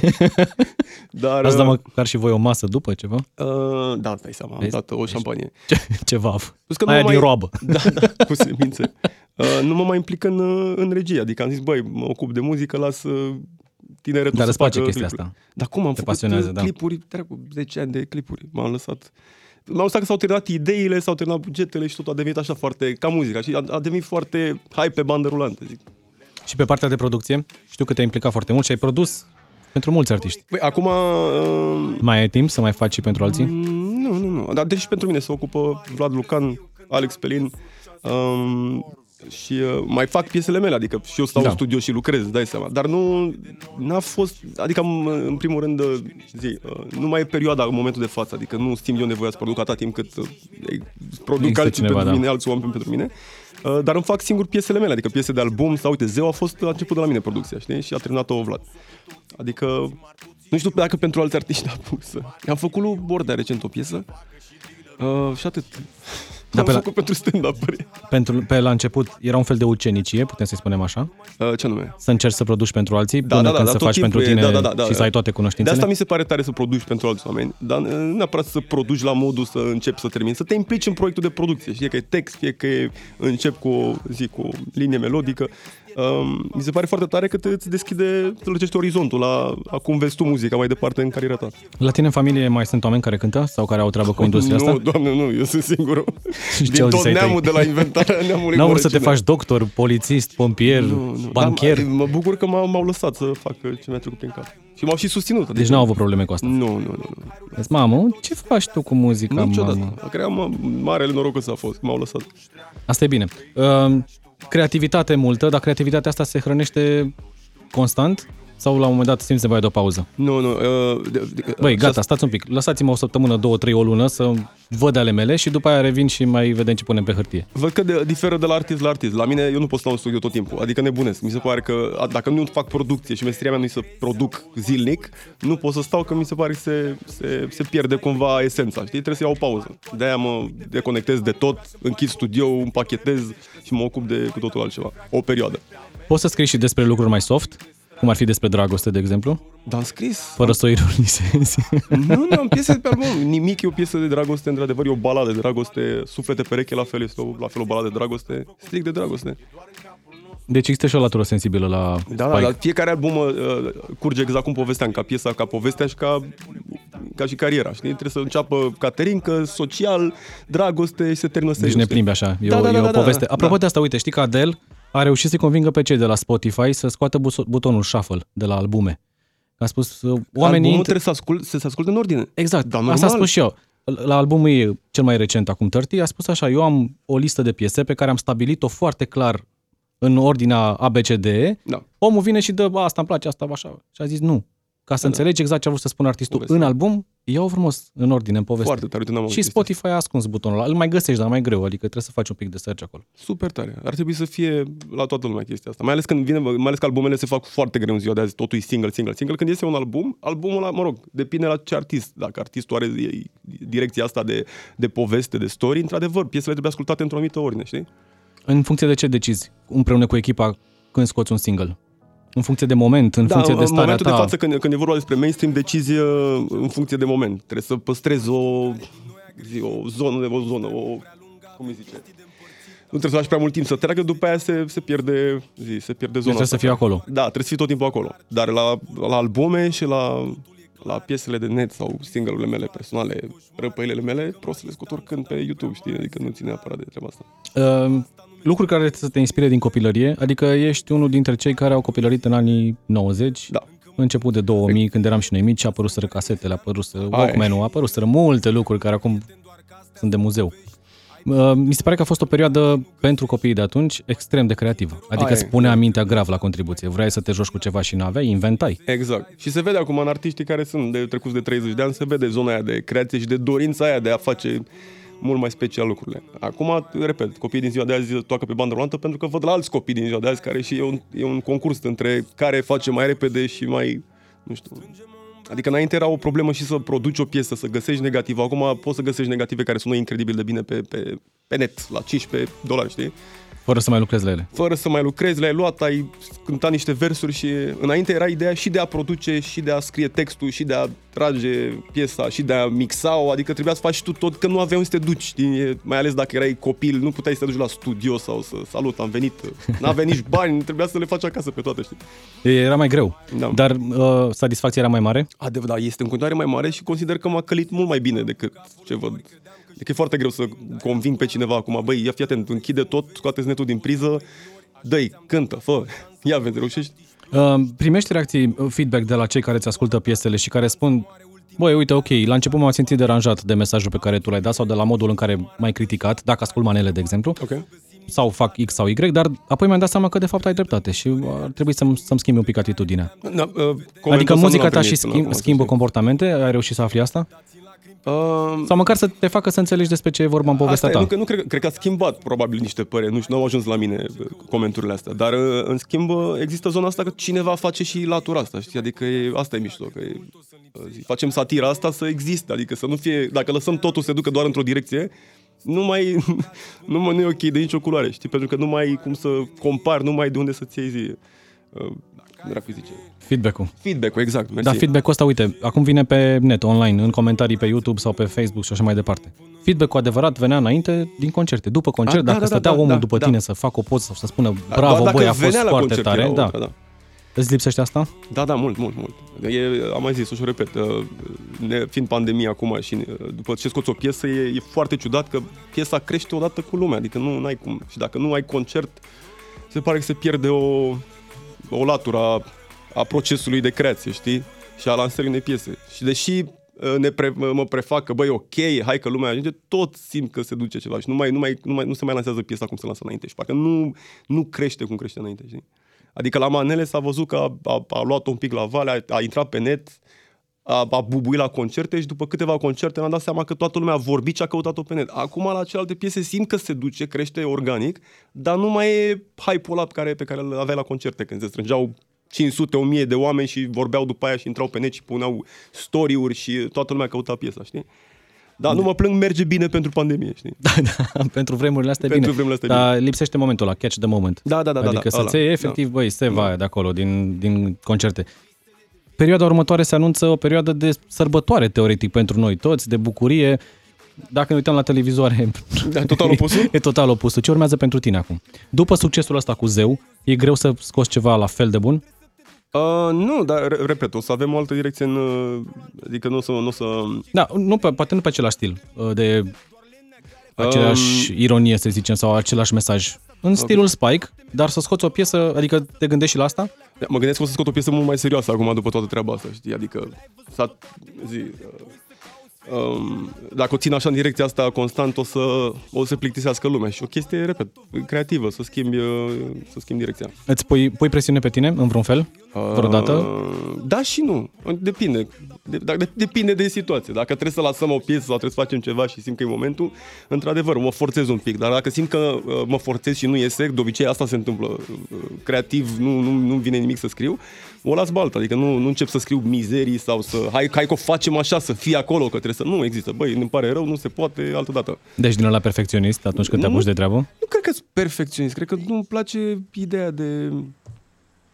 dar... Ați dat uh, măcar și voi o masă după ceva? uh, da, îți dai seama, am Vezi? dat o șampanie. Ce, ceva. Plus că nu Aia mă din mai- roabă. Da, da, cu semințe. Uh, nu mă mai implic în, uh, în regie, adică am zis, băi, mă ocup de muzică, las uh, tineretul Dar să îți place facă chestia clipuri. asta. Dar cum am Te făcut pasionează, uh, da. clipuri, treacu 10 ani de clipuri, m-am lăsat. M-am lăsat că s-au terminat ideile, s-au terminat bugetele și totul a devenit așa foarte, ca muzica, și a, a devenit foarte hai pe bandă rulantă, zic. Și pe partea de producție, știu că te-ai implicat foarte mult și ai produs pentru mulți artiști. Păi, acum, uh, Mai ai timp să mai faci și pentru alții? Mm, Nu, nu, nu. Dar deci pentru mine se ocupă Vlad Lucan, Alex Pelin um, și uh, mai fac piesele mele, adică și eu stau Da. în studio și lucrez, dai seama. Dar nu n-a fost, adică am, în primul rând, uh, zi, uh, nu mai e perioada în momentul de față, adică nu simt eu nevoia să produc atâta timp cât uh, produc Există alții cineva, pentru da. mine, alți oameni pentru mine. Uh, dar îmi fac singur piesele mele, adică piese de album sau uite, Zeu a fost a început de la mine producția, știi? Și a terminat-o Vlad. Adică nu știu dacă pentru alți artiști a pus. Am făcut lui Bordea recent o piesă uh, și atât. Da, Am pe la- făcut pentru stand-up Pentru, pe la început era un fel de ucenicie, putem să-i spunem așa? uh, Ce anume? Să încerci să produci pentru alții Da, până da, da, când da, să tot faci timpul pentru e, tine da, da, da, și da. să ai toate De cunoștințele? asta mi se pare tare să produci pentru alți oameni, dar uh, nu neapărat să produci la modul să începi să termini, să te implici în proiectul de producție, fie că e text, fie că e, încep cu o, zi, cu o linie melodică. Um, mi se pare foarte tare că te, îți deschide, te lăcești orizontul la a cum vezi tu muzica mai departe în cariera ta. La tine în familie mai sunt oameni care cântă sau care au treabă cu industria nu, asta? doamne, nu, eu sunt singurul. Și ce Din au zis tot ai tăi? neamul de la inventarea neamului N-au vrut să te Mărăcină. faci doctor, polițist, pompier, Nu, nu. bancher. Dar, mă bucur că m-au, m-au lăsat să fac ce mi-a trecut prin cap. Și m-au și susținut. Deci n-au avut probleme cu asta. Nu, nu, nu. nu. Deci, mamă, ce faci tu cu muzica, Niciodată. mamă? Cred că am marele noroc că s-a fost, că m-au lăsat. Asta e bine. Uh, creativitate multă, dar creativitatea asta se hrănește constant? Sau la un moment dat simți nevoia de o pauză? Nu, nu. Uh, de, de, Băi, gata, stați un pic. Lăsați-mă o săptămână, două, trei, o lună să văd ale mele și după aia revin și mai vedem ce punem pe hârtie. Văd că de, diferă de la artist la artist. La mine, eu nu pot sta în studio tot timpul. Adică nebunesc. Mi se pare că a, dacă nu fac producție și meseria mea nu să produc zilnic, nu pot să stau că mi se pare că se, se, se pierde cumva esența. Știi? Trebuie să iau o pauză. De-aia mă deconectez de tot, închid studio, împachetez și mă ocup de cu totul altceva. O perioadă. Poți să scrii și despre lucruri mai soft? Cum ar fi despre dragoste, de exemplu? Dar am scris. Fără să o ironisezi. Nu, nu, am piese de pe album. Nimic e o piesă de dragoste, într-adevăr, e o baladă de dragoste. Suflete pereche, la fel, este o, la fel o baladă de dragoste. Strict de dragoste. Deci există și o latură sensibilă la Da, da, dar fiecare album uh, curge exact cum povesteam, ca piesa, ca povestea și ca, ca și cariera, știi? Trebuie să înceapă caterincă, social, dragoste și se termină Deci serios, ne știi? plimbi așa. E, Da, o, da, e da, o da, poveste. da. Apropo Da. de asta, uite, știi că Adele a reușit să convingă pe cei de la Spotify să scoată bus- butonul shuffle de la albume. A spus, uh, oamenii... Albumul intră- trebuie să, ascult, să se asculte în ordine. Exact, Da, asta a normal. spus și eu. La albumul ei, cel mai recent, acum 30, a spus așa, eu am o listă de piese pe care am stabilit-o foarte clar în ordinea ABCD. Da. Omul vine și dă, "Bă, asta îmi place, asta așa. Și a zis nu. Ca să Da, da. înțelegi exact ce a vrut să spună artistul Poveste. în album, iau frumos în ordine, în poveste. Foarte tare, uite, n-am și auzit chestia Spotify a ascuns butonul ăla. Îl mai găsești, dar mai greu, adică trebuie să faci un pic de search acolo. Super tare. Ar trebui să fie la toată lumea chestia asta. Mai ales când vine, mai ales că albumele se fac foarte greu în ziua de azi, totul e single, single, single. Când iese un album, albumul ăla, mă rog, depinde la ce artist. Dacă artistul are e- direcția asta de, de poveste, de story, într-adevăr, piesele trebuie ascultate într-o anumită ordine, știi? În funcție de ce decizi, împreună cu echipa, când scoți un single? În funcție de moment, în funcție în, de în starea momentul ta. de față, când, când e vorba despre mainstream, decizie în funcție de moment. Trebuie să păstrezi o, zi, o zonă, o zonă, o, cum îi zice, nu trebuie să lași prea mult timp să treacă, după aia se, se pierde, zi, se pierde zona Deci trebuie să asta. fii acolo. Da, trebuie să fii tot timpul acolo. Dar la, la albume și la, la piesele de net sau single-urile mele personale, răpăile mele, pot să le scot oricând pe YouTube, știi? Adică nu ține neapărat de treaba asta. Uh, lucruri care să te inspire din copilărie, adică ești unul dintre cei care au copilărit în anii 90, Da. început de 2000, când eram și noi mici, apăruseră casetele, apăruseră Aia e. Walkman-ul, apăruseră multe lucruri care acum sunt de muzeu. Uh, Mi se pare că a fost o perioadă pentru copiii de atunci extrem de creativă. Adică Aia e. îți punea mintea grav la contribuție. Vrei să te joci cu ceva și n-aveai, inventai. Exact. Și se vede acum în artiștii care sunt de trecuți de 30 de ani, se vede zona aia de creație și de dorința aia de a face mult mai special lucrurile. Acum, repet, copiii din ziua de azi toacă pe bandă rulantă pentru că văd la alți copii din ziua de azi care și e un, e un concurs între care face mai repede și mai, nu știu, Adică înainte era o problemă și să produci o piesă, să găsești negative. Acum poți să găsești negative care sună incredibil de bine pe, pe, pe net, la 15 dolari, știi? Fără să mai lucrezi la ele. fără să mai lucrezi, le-ai luat, ai cântat niște versuri și înainte era ideea și de a produce, și de a scrie textul, și de a trage piesa, și de a mixa-o, adică trebuia să faci tu tot, că nu aveai unde să te duci, știi? E- mai ales dacă erai copil, nu puteai să te duci la studio sau să salut, am venit, n-aveai nici bani, trebuia să le faci acasă pe toate, știi? Era mai greu. Da. Dar uh, satisfacția era mai mare? Adevărat, da, este în continuare mai mare și consider că m-a călit mult mai bine decât ce văd. Adică e foarte greu să conving pe cineva acum, băi, ia fii atent, închide tot, scoateți netul din priză, dă cântă, fă, ia vezi, reușești? Uh, primești reacții, uh, feedback de la cei care îți ascultă piesele și care spun Băi, uite, ok, la început m-am simțit deranjat de mesajul pe care tu l-ai dat sau de la modul în care m-ai criticat, dacă ascult manele, de exemplu, Ok. sau fac X sau Y, dar apoi mi-am dat seama că de fapt ai dreptate și uh, ar trebui să-mi, să-mi schimbi un pic atitudinea. Da, uh, comentul Adică ăsta nu muzica l-am ta și primit până schimb, acum, să schimbă știi. comportamente, ai reușit să afli asta? Uh, Sau măcar să te facă să înțelegi despre ce e vorba în povestea Asta e, ta. nu, că- nu cred, cred că a schimbat probabil niște păreri, nu știu, nu au ajuns la mine uh, comenturile astea, dar uh, în schimb uh, există zona asta că cineva face și latura asta, știi, adică e, asta e mișto, că e, uh, zi, facem satira asta să existe, adică să nu fie, dacă lăsăm totul să se ducă doar într-o direcție, nu mai, nu mai nu e ok de nicio culoare, știi, pentru că nu mai ai cum să compari, nu mai ai de unde să-ți iei zi, uh, cum dracu zice, Feedback-ul. feedback-ul, exact, mersi. Da, feedback-ul ăsta, uite, acum vine pe net, online, în comentarii pe YouTube sau pe Facebook și așa mai departe. Feedback-ul adevărat venea înainte din concerte. După concert, A, da, dacă da, da, stătea da, omul da, după da. tine să facă o poză sau să spună Doar bravo, dacă băi, a fost venea la foarte concert, tare. era Da. ultra, da. Îți lipsește asta? Da, da, mult, mult, mult. E, am mai zis, o și o repet, uh, ne, fiind pandemie acum și uh, după ce scoți o piesă, e, e foarte ciudat că piesa crește odată cu lumea, adică nu ai cum. Și dacă nu ai concert, se pare că se pierde o, o latură a, a procesului de creație, știi? Și a lansării unei piese. Și deși uh, ne pre, mă prefac că, băi, ok, hai că lumea ajunge, tot simt că se duce ceva și nu, mai, nu, mai, nu, mai, nu se mai lansează piesa cum se lansa înainte și parcă nu, nu crește cum crește înainte, știi? Adică la manele s-a văzut că a, a, a luat un pic la vale, a, a intrat pe net, a, a bubuit la concerte și după câteva concerte ne-am dat seama că toată lumea a vorbit și a căutat-o pe net. Acum la celelalte piese simt că se duce, crește organic, dar nu mai e hype-ul ăla pe care, pe care îl aveai la concerte, când se strângeau 500, 1000 de oameni și vorbeau după aia și intrau pe net și puneau story-uri și toată lumea căuta piesa, știi? Da, nu mă plâng, merge bine pentru pandemie, știi? Da, da, pentru vremurile astea e Pentru bine. vremurile astea e Dar lipsește momentul ăla, catch the moment. Da, da, da, da, Adică da, să-ți ăla, iei efectiv, băi, seva aia de acolo, din, din concerte. Perioada următoare se anunță o perioadă de sărbătoare, teoretic, pentru noi toți, de bucurie. Dacă ne uităm la televizoare... Da, total opusul? e total opusul. Ce urmează pentru tine acum? După succesul ăsta cu Zeu, e greu să scoți ceva la fel de bun? Uh, nu, dar re- repet, o să avem o altă direcție în... uh, Adică nu o să... Nu o să Da, nu pe, poate nu pe același stil, uh, de aceeași um, ironie, să zicem, sau același mesaj. În stilul Spike, dar să scoți o piesă, adică te gândești și la asta? Da, Mă gândesc că o să scot o piesă mult mai serioasă acum după toată treaba asta, știi? Adică s-a, zi, uh, um, dacă o țin așa în direcția asta constant, o să, o să se plictisească lumea. Și o chestie, repet, creativă, să schimbi, uh, să schimbi direcția. Îți pui, pui presiune pe tine, în vreun fel, vreodată? Uh, da și nu. Depinde. De, da, de, depinde de situație. Dacă trebuie să lăsăm o piesă sau trebuie să facem ceva și simt că e momentul, într-adevăr, mă forțez un pic. Dar dacă simt că uh, mă forțez și nu iese, de obicei asta se întâmplă. Uh, creativ, nu, nu, nu vine nimic să scriu, o las baltă. Adică nu, nu încep să scriu mizerii sau să... Hai, hai că o facem așa, să fie acolo, că trebuie să... Nu există. Băi, îmi pare rău, nu se poate, altă dată. Deci din la perfecționist atunci când te Nu. apuci de treabă? Nu cred că sunt perfecționist. Cred că nu-mi place ideea de...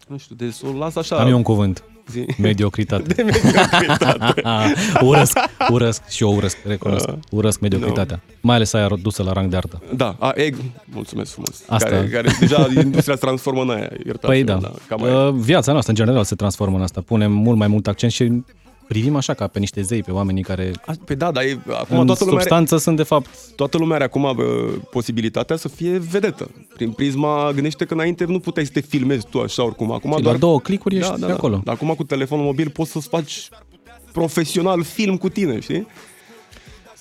Nu știu, de să o las așa. Am eu un cuvânt. Zi. Mediocritate. De mediocritate. urăsc, urăsc și eu urăsc, recunosc. Urăsc mediocritatea. Mai ales aia dusă la rang de artă. Da, a, egg, mulțumesc frumos. Asta. Care, care deja industria se transformă în aia, iertați Păi da. cam aia. Uh, Viața noastră, în general, se transformă în asta. Punem mult mai mult accent și privim așa ca pe niște zei, pe oamenii care A, Păi da, dar e, acum în toată lumea, are, substanță sunt de fapt toată lumea are acum bă, posibilitatea să fie vedetă. Prin prisma, gândește că înainte nu puteai să te filmezi tu așa oricum. Acum și doar la două clicuri ești da, da, de da. acolo. Dar acum cu telefonul mobil poți să-ți faci profesional film cu tine, știi?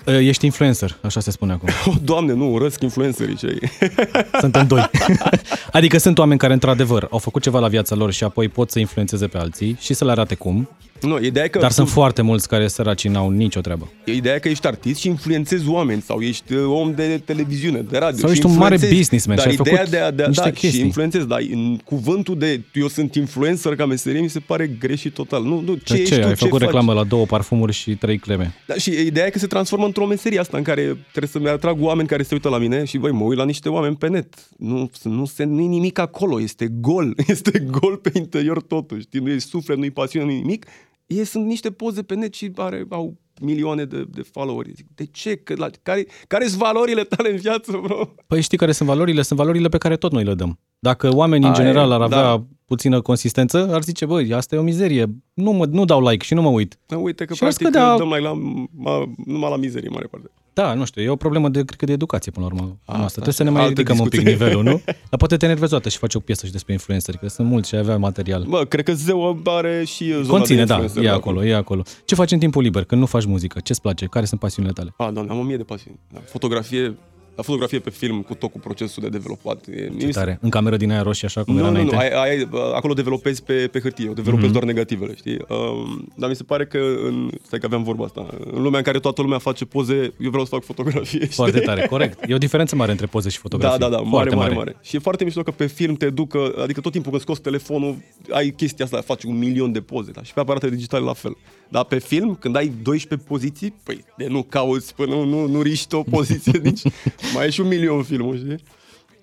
Uh, Ești influencer, așa se spune acum. Oh, doamne, nu, urăsc influencerii cei. Suntem doi. adică sunt oameni care, într-adevăr, au făcut ceva la viața lor și apoi pot să influențeze pe alții și să le arate cum. Nu, ideea e că Dar sunt foarte mulți care săracii n-au nicio treabă. Ideea e că ești artist și influențezi oameni sau ești uh, om de televiziune, de radio. Sau și ești un mare influențezi. businessman dar și ai ideea făcut de a, de a, niște da, chestii. și influențezi, dar în cuvântul de eu sunt influencer ca meserie mi se pare greșit total. Nu, nu, ce Ce, ești ce? tu, Ai ce făcut faci? reclamă la două parfumuri și trei creme. Da, și ideea e că se transformă într-o meserie asta în care trebuie să-mi atrag oameni care se uită la mine și, băi, mă uit la niște oameni pe net. Nu, nu, se, nu e nimic acolo, este gol. Este gol pe interior totul, știi? Nu e suflet, nu e pasiune, nu e nimic. Ei sunt niște poze pe net și are, au milioane de, de followeri. Zic, de ce? Că, la, care, care sunt valorile tale în viață, bro? Păi știi care sunt valorile? Sunt valorile pe care tot noi le dăm. Dacă oamenii în Aia e, general ar avea da. puțină consistență, ar zice, băi, asta e o mizerie, nu, mă, nu dau like și nu mă uit. Da, uite că Și ar practic scădea- dăm like la, ma, numai la mizerie, în mare parte. Da, nu știu, e o problemă de, cred că de educație până la urmă. Asta, Asta, Trebuie să ne mai altă ridicăm un pic discuție. nivelul, nu? Dar poate te enervezi o dată și faci o piesă și despre influenceri, că sunt mulți și avea material. Bă, cred că Zeu are și zona Conține, de da, influencer, e acolo, e acolo. Ce faci în timpul liber, când nu faci muzică? Ce-ți place? Care sunt pasiunile tale? A, doamne, am o mie de pasiuni. Da, Fotografie, la fotografie pe film cu tot cu procesul de dezvoltat. E, mie mi se- Tare. În cameră din aia roșie, așa cum Nu, era nu, nu, înainte? ai, ai, acolo developezi pe, pe hârtie, developezi mm-hmm. doar negativele, știi? Um, dar mi se pare că, în, stai că aveam vorba asta, în lumea în care toată lumea face poze, eu vreau să fac fotografie, știi? Foarte tare, corect. E o diferență mare între poze și Da, fotografie. da, da, mare, Foarte mare, mare. Și e foarte mișto că pe film te ducă, adică tot timpul când scoți telefonul, ai chestia asta, faci un milion de poze, da? și pe aparate digitale la fel. Dar pe film, când ai 12 poziții, păi de nu cauți până nu, nu, nu riști o poziție, nici mai e și un milion filmul, știi?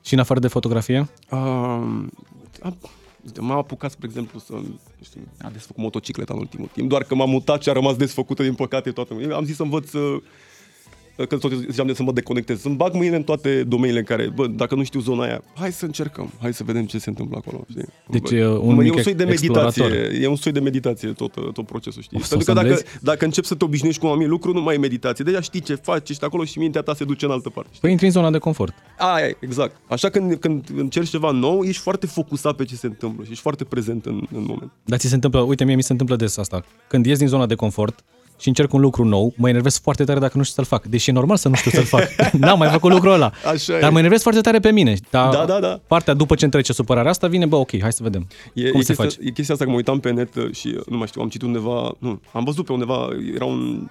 Și în afară de fotografie? Um, am, uite, m-am apucat, spre exemplu, să nu știu, am desfăcut motocicleta în ultimul timp, doar că m-am mutat și a rămas desfăcută, din păcate, toată. Am zis să învăț să că tot ziceam de să mă deconectez, să-mi bag mâinile în toate domeniile în care, bă, dacă nu știu zona aia, hai să încercăm, hai să vedem ce se întâmplă acolo. Știi? Deci Bă, e un mă, mic e un soi de explorator. meditație, e un soi de meditație tot, tot procesul, știi? O să Pentru că dacă, însemnezi? dacă începi să te obișnuiești cu un anumit lucru, nu mai e meditație. Deja știi ce faci, ești acolo și mintea ta se duce în altă parte. Știi? Păi intri în zona de confort. Aia e, exact. Așa când, când încerci ceva nou, ești foarte focusat pe ce se întâmplă și ești foarte prezent în, în moment. Dar ți se întâmplă, uite, mie mi se întâmplă des asta. Când ies din zona de confort, și încerc un lucru nou, mă enervez foarte tare dacă nu știu să-l fac. Deși e normal să nu știu să-l fac. N-am mai făcut lucrul ăla. Așa Dar e. mă enervez foarte tare pe mine. Dar Da, da, da. Partea după ce îmi trece supărarea asta vine, bă, ok, hai să vedem. E, Cum e, se chestia, face? e chestia asta că mă uitam pe net uh, și uh, nu mai știu, am citit undeva, nu, am văzut pe undeva, era un,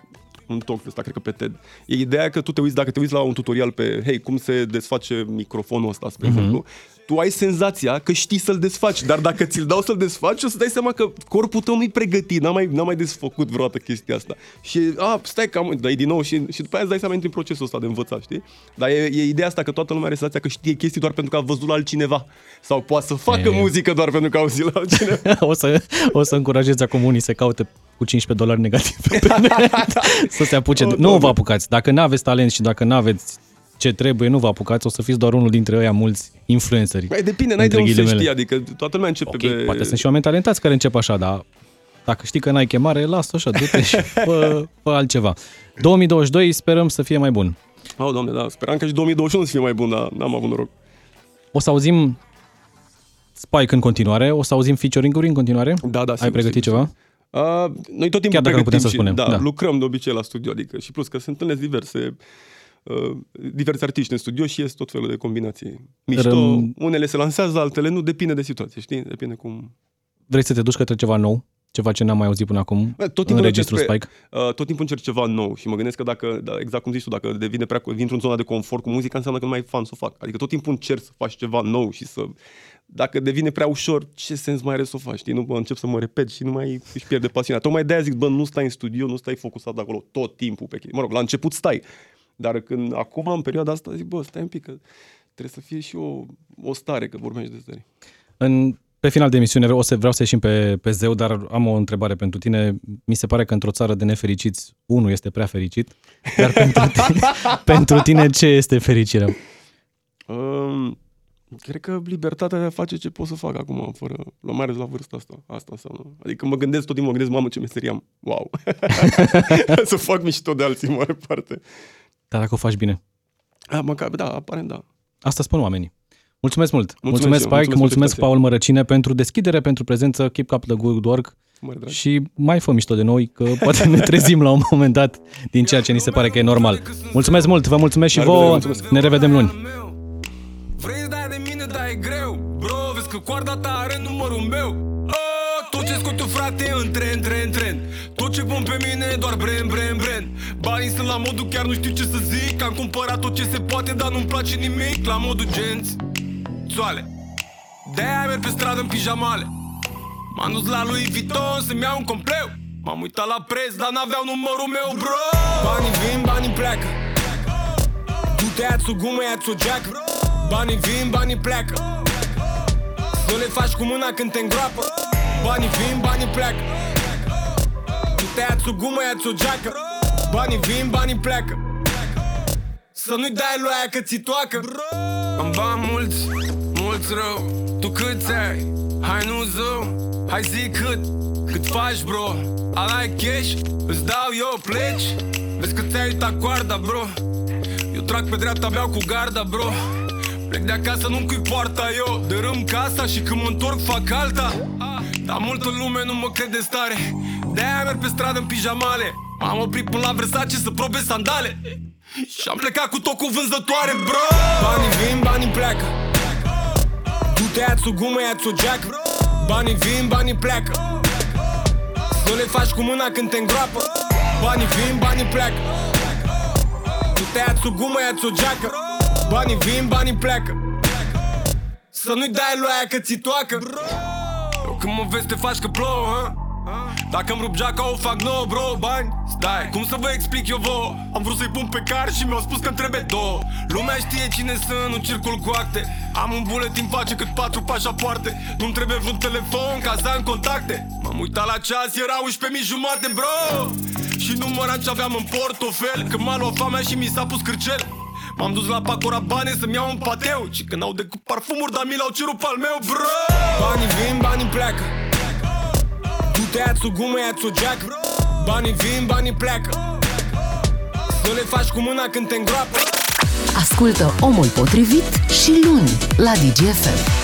un talk de ăsta, cred că pe TED. E ideea că tu te uiți, dacă te uiți la un tutorial pe, hei, cum se desface microfonul ăsta, spre Mhm. exemplu, tu ai senzația că știi să-l desfaci, dar dacă ți-l dau să-l desfaci, o să dai seama că corpul tău nu-i pregătit, n-a mai, n-a mai desfăcut vreodată chestia asta. Și, a, stai că am, dai din nou și, și după aia îți dai seama, intri în procesul ăsta de învățat, știi? Dar e, e ideea asta că toată lumea are senzația că știe chestii doar pentru că a văzut la altcineva. Sau poate să facă E. muzică doar pentru că a auzit la altcineva. o, să, o să încurajezi acum unii să caute cu 15 dolari negativ pe net, să se apuce. O, nu Doamne. vă apucați. Dacă nu aveți talent și dacă nu aveți ce trebuie, nu vă apucați, o să fiți doar unul dintre ăia mulți influenceri. Mai depinde, n-ai de Între unde să ghilimele. știi, adică toată lumea începe Ok, pe... poate sunt și oameni talentați care încep așa, dar dacă știi că n-ai chemare, lasă așa, du-te și fă, fă altceva. 2022 sperăm să fie mai bun. Oh, doamne, da, speram că și 2021 să fie mai bun, dar n-am avut noroc. O să auzim Spike în continuare, o să auzim featuring-uri în continuare? Da, da, Ai sigur, pregătit sigur, ceva? Uh, noi tot timpul Chiar dacă nu putem pregătim să și, spunem, Da, da. lucrăm de obicei la studio, adică și plus că se întâlnesc diverse uh, diverse artiști în studio și ies tot felul de combinații. Mișto, Răm- unele se lansează, altele nu, depinde de situație, știi? Depinde cum... Vrei să te duci către ceva nou? Ceva ce n-am mai auzit până acum Bă, Tot în timpul registrul despre- Spike? Uh, tot timpul încerc ceva nou și mă gândesc că dacă, da, exact cum zici tu, dacă devine prea, vin într-o zonă de confort cu muzica, înseamnă că nu mai e fan să o fac. Adică tot timpul încerc să faci ceva nou și să... Dacă devine prea ușor, ce sens mai are să o faci? Știi? Nu bă, încep să mă repet și nu mai își pierde pasiunea. Tocmai de-aia zic, bă, nu stai în studio, nu stai focusat acolo tot timpul pe chestii. Mă rog, la început stai. Dar când acum, în perioada asta, zic, bă, stai un pic, că trebuie să fie și o, o stare, că vorbești de stare. În, pe final de emisiune o să vreau să ieșim pe, pe zeu, dar am o întrebare pentru tine. Mi se pare că într-o țară de nefericiți, unul este prea fericit, dar pentru tine, pentru tine ce este fericirea? Um, cred că libertatea de a face ce pot să fac acum, fără, la mai ales la vârsta asta. Asta înseamnă. Adică mă gândesc tot timpul, mă gândesc, mamă, ce meserie am. Wow! să fac mișto de alții, în mare parte. Dar dacă o faci bine. A, măcar, da, aparent da. Asta spun oamenii. Mulțumesc mult! Mulțumesc, Mulțumesc Spike, eu, mulțumesc, mulțumesc mulțumesc Paul Mărăcine pentru deschidere, pentru prezență, keep up the good work Mare drag. și mai fă mișto de noi, că poate ne trezim la un moment dat din ceea ce ni se pare că e normal. Mulțumesc mult, vă mulțumesc și La revedere, vouă, mulțumesc. ne revedem luni. Vrei să dai de mine, dar e greu Bro, vezi că coarda ta are numărul meu oh, Tot ce scot eu, frate, în tren, tren, tren Tot ce pun pe mine e doar brand, brand, brand Banii sunt la modul, chiar nu știu ce să zic. Am cumpărat tot ce se poate, dar nu-mi place nimic. La modul genți, țoale De-aia merg pe stradă în pijamale. M-am dus la lui Vuitton să-mi iau un compleu. M-am uitat la preț, dar n-aveau numărul meu, bro. Banii vin, banii pleacă. Du-te, ia-ți o gumă, ia-ți o geacă. Banii vin, banii pleacă. Să le faci cu mâna când te îngroapă. Banii vin, banii pleacă. Du-te, ia-ți o gumă, ia-ți o geacă Banii vin, banii pleacă. Să nu-i dai lui aia că ți toacă. Am bani mulți, mulți rău. Tu câți ai? Hai nu zău. Hai zi cât, cât faci bro? Ala cash, îți dau eu pleci? Vezi că ți-ai uitat coarda bro? Eu trag pe dreapta, beau cu garda, bro. Plec de acasă, nu cui poarta eu Dărâm casa și când mă întorc fac alta. Dar multă lume nu mă crede stare. De-aia merg pe stradă în pijamale M-am oprit până la Versace să probe sandale. Și am plecat cu tot cu vânzătoare, bro. Banii vin, banii pleacă. Du-te, ia-ți o gumă, ia-ți o geacă. Banii vin, banii pleacă. Să le faci cu mâna când te îngroapă. Banii vin, banii pleacă. Du-te, ia-ți o gumă, ia-ți o geacă. Banii vin, banii pleacă. Să nu-i dai lui aia că ți toacă. Eu când mă vezi te faci că plouă, ha? Dacă îmi rup geaca o fac nouă, bro, bani. Stai, cum să vă explic eu vouă? Am vrut să-i pun pe car și mi-au spus că-mi trebuie două. Lumea știe cine sunt, nu circul cu acte. Am un buletin face cât patru pașapoarte. Nu-mi trebuie vreun telefon ca să am contacte. M-am uitat la ceas, era 11 jumate, bro. Și număram ce aveam în portofel Că m-a luat foamea și mi s-a pus cârcel. M-am dus la Pacora bani să-mi iau un pateu. Și când au decât parfumuri, dar mi l-au cerut pe al meu, bro. Banii vin, banii pleacă Du-te, ia-ți o gumă, ia-ți o geacă Banii vin, banii pleacă. Să le faci cu mâna când te îngroapă Ascultă Omul Potrivit și luni la DGFM.